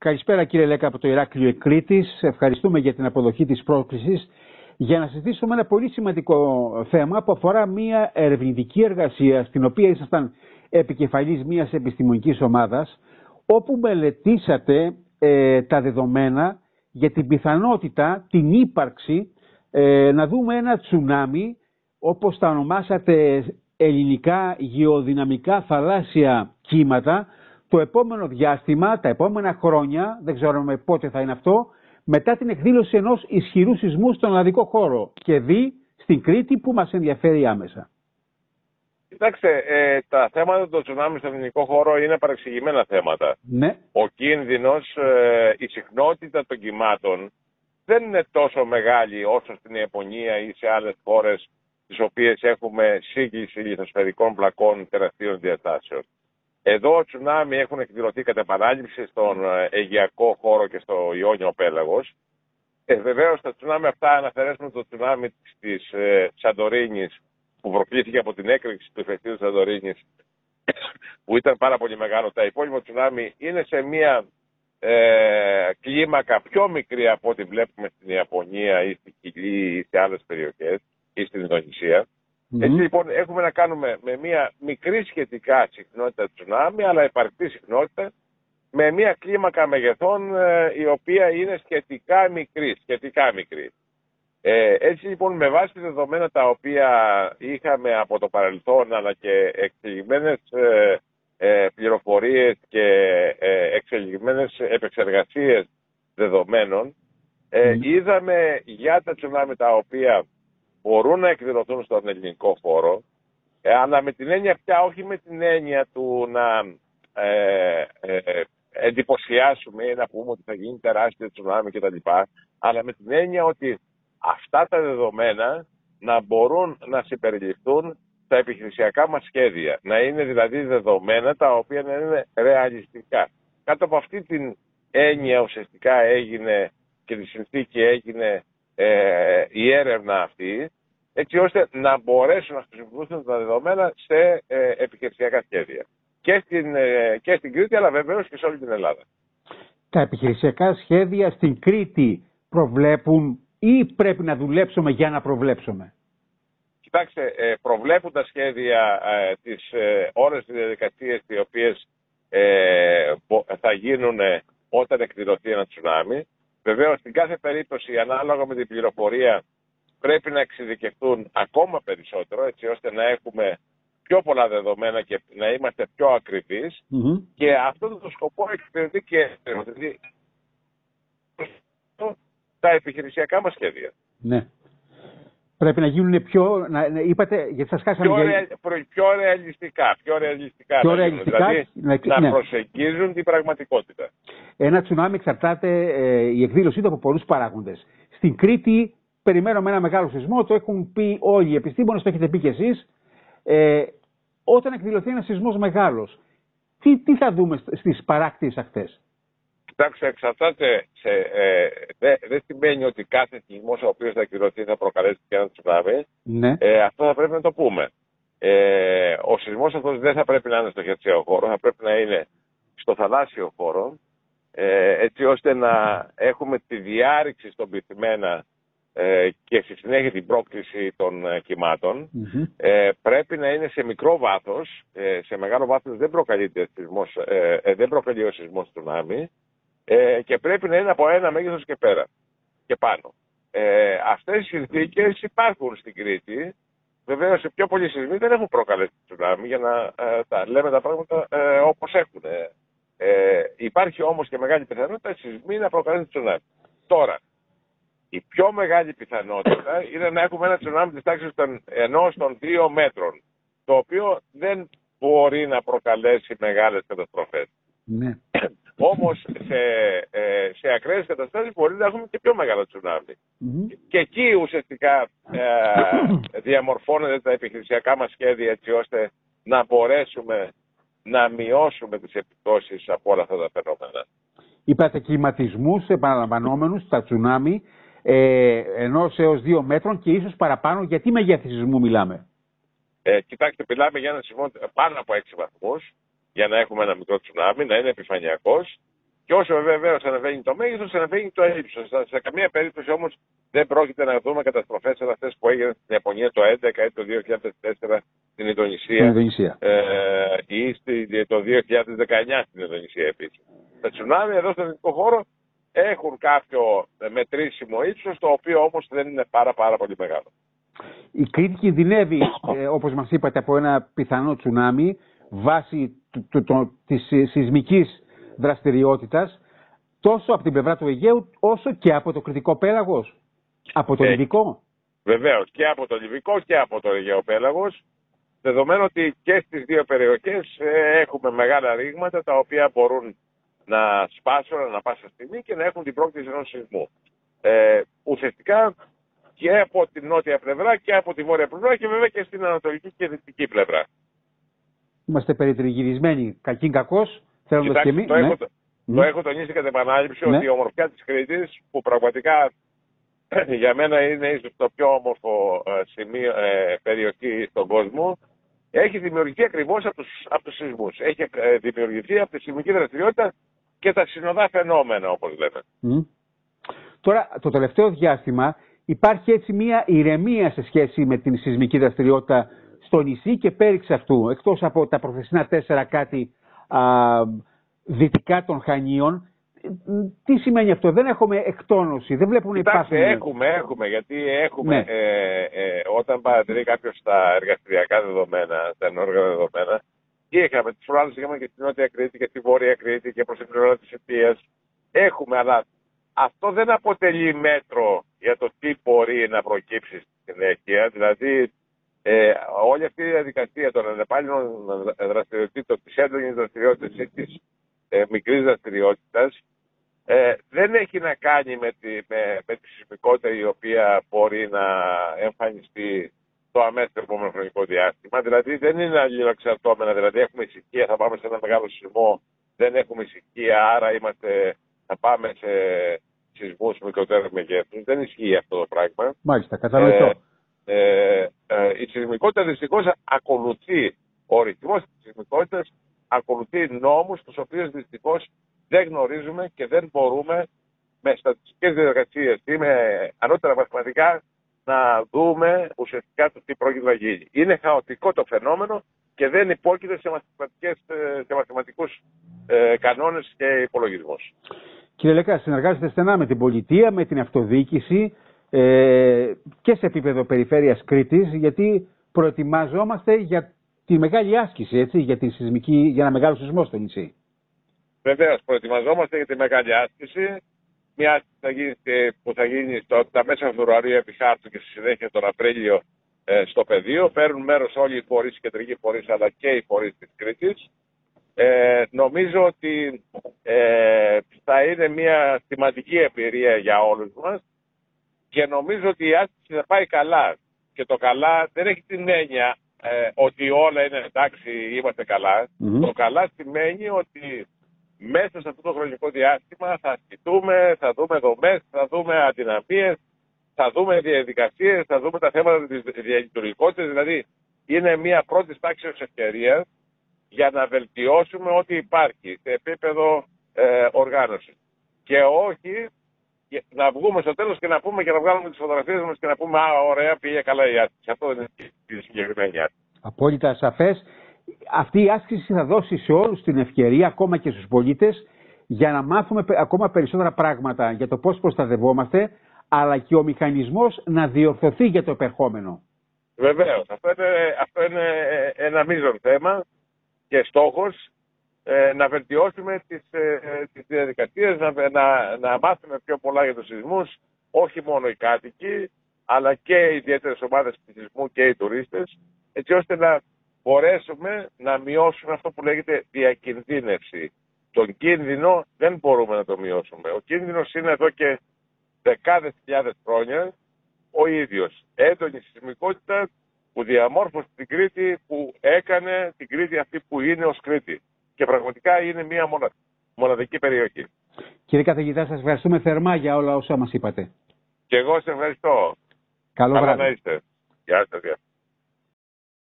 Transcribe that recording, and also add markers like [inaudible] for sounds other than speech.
Καλησπέρα κύριε Λέκα από το Ηράκλειο Εκρήτης. Ευχαριστούμε για την αποδοχή της πρόσκλησης για να συζητήσουμε ένα πολύ σημαντικό θέμα που αφορά μια ερευνητική εργασία στην οποία ήσασταν επικεφαλής μιας επιστημονικής ομάδας όπου μελετήσατε ε, τα δεδομένα για την πιθανότητα, την ύπαρξη ε, να δούμε ένα τσουνάμι όπως τα ονομάσατε ελληνικά γεωδυναμικά θαλάσσια κύματα το επόμενο διάστημα, τα επόμενα χρόνια, δεν ξέρουμε πότε θα είναι αυτό, μετά την εκδήλωση ενός ισχυρού σεισμού στον ελλαδικό χώρο και δει στην Κρήτη που μας ενδιαφέρει άμεσα. Κοιτάξτε, ε, τα θέματα του τσουνάμι στον ελληνικό χώρο είναι παρεξηγημένα θέματα. Ναι. Ο κίνδυνος, ε, η συχνότητα των κυμάτων δεν είναι τόσο μεγάλη όσο στην Ιαπωνία ή σε άλλες χώρες τις οποίες έχουμε σύγκληση λιθοσφαιρικών πλακών τεραστίων διαστάσεων. Εδώ τσουνάμι έχουν εκδηλωθεί κατά επανάληψη στον ε, Αιγιακό χώρο και στο Ιόνιο Πέλαγος. Ε, Βεβαίως τα τσουνάμι αυτά, αναφερέσουμε το τσουνάμι της ε, Σαντορίνης που προκλήθηκε από την έκρηξη του ηφαιστείου της Σαντορίνης, [coughs] που ήταν πάρα πολύ μεγάλο. Τα υπόλοιπα τσουνάμι είναι σε μια ε, κλίμακα πιο μικρή από ό,τι βλέπουμε στην Ιαπωνία ή στην Κιλή ή σε άλλες περιοχές ή στην Ινδονησία. Mm-hmm. Έτσι λοιπόν έχουμε να κάνουμε με μια μικρή σχετικά συχνότητα τσουνάμι, αλλά επαρκτή συχνότητα, με μια κλίμακα μεγεθών ε, η οποία είναι σχετικά μικρή. Σχετικά μικρή. Ε, έτσι λοιπόν με βάση δεδομένα τα οποία είχαμε από το παρελθόν αλλά και εξελιγμένες ε, ε, πληροφορίες και ε, εξελιγμένες επεξεργασίες δεδομένων ε, είδαμε για τα τσουνάμι τα οποία μπορούν να εκδηλωθούν στον ελληνικό χώρο, ε, αλλά με την έννοια πια, όχι με την έννοια του να ε, ε, εντυπωσιάσουμε ή να πούμε ότι θα γίνει τεράστιο τσουνάμι κτλ. Αλλά με την έννοια ότι αυτά τα δεδομένα να μπορούν να συμπεριληφθούν στα επιχειρησιακά μας σχέδια. Να είναι δηλαδή δεδομένα τα οποία να είναι ρεαλιστικά. Κάτω από αυτή την έννοια ουσιαστικά έγινε και τη συνθήκη έγινε ε, η έρευνα αυτή, έτσι ώστε να μπορέσουν να χρησιμοποιήσουν τα δεδομένα σε ε, επιχειρησιακά σχέδια. Και στην, ε, και στην Κρήτη, αλλά βεβαίως και σε όλη την Ελλάδα. Τα επιχειρησιακά σχέδια στην Κρήτη προβλέπουν ή πρέπει να δουλέψουμε για να προβλέψουμε; Κοιτάξτε, ε, προβλέπουν τα σχέδια ε, τις ε, ώρες της διαδικασίες οι οποίες ε, θα γίνουν όταν εκδηλωθεί ένα τσουνάμι. Βεβαίως, στην κάθε περίπτωση, ανάλογα με την πληροφορία, πρέπει να εξειδικευτούν ακόμα περισσότερο, έτσι ώστε να έχουμε πιο πολλά δεδομένα και να είμαστε πιο ακριβεις Και αυτό το σκοπό εξυπηρετεί και δηλαδή, τα επιχειρησιακά μας σχέδια. Ναι. Πρέπει να γίνουν πιο, να, είπατε, γιατί σας χάσαμε... Πιο, ρεα, πιο ρεαλιστικά, πιο ρεαλιστικά, πιο ρεαλιστικά δηλαδή να, ναι. προσεγγίζουν την πραγματικότητα. Ένα τσουνάμι εξαρτάται ε, η εκδήλωσή του από πολλούς παράγοντες. Στην Κρήτη περιμένουμε ένα μεγάλο σεισμό, το έχουν πει όλοι οι επιστήμονες, το έχετε πει και εσείς. Ε, όταν εκδηλωθεί ένας σεισμός μεγάλος, τι, τι θα δούμε στις παράκτιες αυτές. Κοιτάξτε, εξαρτάται. ε, δεν δε σημαίνει ότι κάθε σεισμό ο οποίος θα εκδηλωθεί θα προκαλέσει και ένα τσουνάμι. Ναι. Ε, αυτό θα πρέπει να το πούμε. Ε, ο σεισμός αυτός δεν θα πρέπει να είναι στο χερσαίο χώρο, θα πρέπει να είναι στο θαλάσσιο χώρο, ε, έτσι ώστε να έχουμε τη διάρρηξη στον πυθμένα ε, και στη συνέχεια την πρόκληση των ε, κυμάτων. Ε, πρέπει να είναι σε μικρό βάθος, ε, σε μεγάλο βάθος δεν προκαλεί, σεισμός, ε, δεν προκαλεί ο σεισμός τσουνάμι ε, και πρέπει να είναι από ένα μέγεθος και πέρα και πάνω. Ε, αυτές οι συνθήκες υπάρχουν στην Κρήτη. Βεβαίως σε πιο πολλοί σεισμοί δεν έχουν προκαλέσει τσουνάμι για να ε, τα λέμε τα πράγματα ε, όπως έχουν. Ε, υπάρχει όμως και μεγάλη πιθανότητα σεισμοί να προκαλέσουν τσουνάμι. Τώρα, η πιο μεγάλη πιθανότητα είναι να έχουμε ένα τσουνάμι της τάξης των ενός των δύο μέτρων, το οποίο δεν μπορεί να προκαλέσει μεγάλες καταστροφές. Ναι. Όμως σε, ε, σε ακραίες καταστάσεις μπορεί να έχουμε και πιο μεγάλο Και εκεί ουσιαστικά ε, [coughs] διαμορφώνονται τα επιχειρησιακά μας σχέδια έτσι ώστε να μπορέσουμε να μειώσουμε τις επιπτώσεις από όλα αυτά τα φαινόμενα. Είπατε κλιματισμού επαναλαμβανόμενους στα τσουνάμι ε, ενός έως δύο μέτρων και ίσως παραπάνω. Γιατί μεγέθη σεισμού μιλάμε; Ε, κοιτάξτε, μιλάμε για ένα σεισμό πάνω από 6 βαθμούς για να έχουμε ένα μικρό τσουνάμι, να είναι επιφανειακός Και όσο βεβαίως ανεβαίνει το μέγεθος, ανεβαίνει το ύψο. Σε καμία περίπτωση όμως δεν πρόκειται να δούμε καταστροφές σαν αυτές που έγιναν στην Ιαπωνία το 2011 ή το 2004 στην Ινδονησία. Ε, ή το 2019 στην Ινδονησία επίσης. Τα τσουνάμι εδώ στον ελληνικό χώρο έχουν κάποιο μετρήσιμο ύψος, το οποίο όμως δεν είναι πάρα, πάρα πολύ μεγάλο. Η Κρήτη κινδυνεύει, ε, όπως μας είπατε, από ένα πιθανό τσουνάμι βάσει της σεισμικής δραστηριότητας τόσο από την πλευρά του Αιγαίου όσο και από το κριτικό πέλαγος, από το ε, Λιβικό. Βεβαίως και από το Λιβικό και από το Αιγαίο πέλαγος, δεδομένου ότι και στις δύο περιοχές ε, έχουμε μεγάλα ρήγματα τα οποία μπορούν να σπάσουν ανα πάσα στιγμή και να έχουν την πρόκληση ενός σεισμού. Ε, ουσιαστικά και από την νότια πλευρά και από τη βόρεια πλευρά και βέβαια και στην ανατολική και δυτική πλευρά. Είμαστε περιτριγυρισμένοι κακήν κακός, θέλοντας και εμείς. Το, ναι. έχω, το έχω τονίσει κατά επανάληψη ναι. ότι η ομορφιά της Κρήτης που πραγματικά [clears throat] για μένα είναι ίσως το πιο όμορφο ε, σημείο, ε, περιοχή στον κόσμο έχει δημιουργηθεί ακριβώς από τους, από τους σεισμούς. Έχει ε, δημιουργηθεί από τη σεισμική δραστηριότητα και τα συνοδά φαινόμενα όπως λέμε. Τώρα το τελευταίο διάστημα υπάρχει έτσι μια ηρεμία σε σχέση με την σεισμική δραστηριότητα στο νησί και πέριξ αυτού, εκτός από τα προθεσινά τέσσερα κάτι α, δυτικά των Χανίων, τι σημαίνει αυτό, δεν έχουμε εκτόνωση, δεν βλέπουν να υπάρχουν... έχουμε, έχουμε, γιατί έχουμε, ναι. ε, ε, όταν παρατηρεί κάποιος τα εργαστηριακά δεδομένα, τα ενόργα δεδομένα, και είχαμε, τις προάλλες είχαμε και στην Νότια Κρήτη και στη Βόρεια Κρήτη και προς την πλευρά της Αιτίας. Έχουμε, αλλά αυτό δεν αποτελεί μέτρο για το τι μπορεί να προκύψει στη συνέχεια. Δηλαδή, ε, όλη αυτή η διαδικασία των ανεπάλληλων δραστηριοτήτων, της έντονης δραστηριότητας ή της ε, μικρής δραστηριότητας, ε, δεν έχει να κάνει με τη, με, με τη σεισμικότητα η οποία μπορεί να εμφανιστεί το αμέσως επόμενο χρονικό διάστημα. Δηλαδή δεν είναι αλληλοεξαρτώμενα. Δηλαδή έχουμε ησυχία, θα πάμε σε ένα μεγάλο σεισμό, δεν έχουμε ησυχία, άρα είμαστε, θα πάμε σε σεισμούς μικρότερου μεγέθους. Δεν ισχύει αυτό το πράγμα. Μάλιστα, κατανοητό. Ε, ε, ε, η σεισμικότητα δυστυχώς ακολουθεί, ο ρυθμός της σεισμικότητας ακολουθεί νόμους, τους οποίους δυστυχώς δεν γνωρίζουμε και δεν μπορούμε με στατιστικές διαδικασίε ή με ανώτερα μαθηματικά να δούμε ουσιαστικά το τι πρόκειται να γίνει. Είναι χαοτικό το φαινόμενο και δεν υπόκειται σε, σε μαθηματικούς ε, κανόνες και υπολογισμούς. Κύριε Λέκα, συνεργάζεστε στενά με την πολιτεία, με την αυτοδιοίκηση ε, και σε επίπεδο περιφέρειας Κρήτης, γιατί προετοιμαζόμαστε για τη μεγάλη άσκηση, έτσι, για, τη σεισμική, για ένα μεγάλο σεισμό στο νησί. Βεβαίως, προετοιμαζόμαστε για τη μεγάλη άσκηση. Μια άσκηση που θα γίνει στο, τα μέσα Φεβρουαρίου επί χάρτου και στη συνέχεια τον Απρίλιο ε, στο πεδίο. Παίρνουν μέρος όλοι οι φορείς, οι κεντρικοί φορείς αλλά και οι φορείς της Κρήτης. Ε, νομίζω ότι ε, θα είναι μια σημαντική εμπειρία για όλους μας και νομίζω ότι η άσκηση θα πάει καλά. Και το καλά δεν έχει την έννοια ε, ότι όλα είναι εντάξει, είμαστε Το καλά σημαίνει ότι μέσα σε αυτό το χρονικό διάστημα θα ασκηθούμε, θα δούμε δομές, θα δούμε αδυναμίες, θα δούμε διαδικασίες, θα δούμε τα θέματα της διαλειτουργικότητας. Δηλαδή είναι μια πρώτη τάξη ευκαιρίας για να βελτιώσουμε ό,τι υπάρχει σε επίπεδο ε, οργάνωσης. Και όχι να βγούμε στο τέλος και να πούμε και να βγάλουμε τις φωτογραφίες μας και να πούμε Α, ωραία, πήγε καλά η άσκηση. Αυτό δεν είναι η συγκεκριμένη άσκηση. Απόλυτα σαφές. Αυτή η άσκηση θα δώσει σε όλους την ευκαιρία, ακόμα και στους πολίτες, για να μάθουμε ακόμα περισσότερα πράγματα για το πώς προστατευόμαστε, αλλά και ο μηχανισμός να διορθωθεί για το επερχόμενο. Βεβαίως. Αυτό είναι, αυτό είναι ένα μείζον θέμα και στόχος ε, να βελτιώσουμε τις, ε, τις διαδικασίες, να, να, να μάθουμε πιο πολλά για τους σεισμούς, όχι μόνο οι κάτοικοι, αλλά και οι ιδιαίτερες ομάδες σεισμού και οι τουρίστες, έτσι ώστε να μπορέσουμε να μειώσουμε αυτό που λέγεται διακινδύνευση. Τον κίνδυνο δεν μπορούμε να το μειώσουμε. Ο κίνδυνος είναι εδώ και δεκάδες χιλιάδες χρόνια ο ίδιος. Έντονη σεισμικότητα που διαμόρφωσε την Κρήτη, που έκανε την Κρήτη αυτή που είναι ως Κρήτη. Και πραγματικά είναι μια μοναδική περιοχή. Κύριε καθηγητά, σας ευχαριστούμε θερμά για όλα όσα μας είπατε. Και εγώ σε ευχαριστώ. Καλό βράδυ. να είστε. Γεια σας.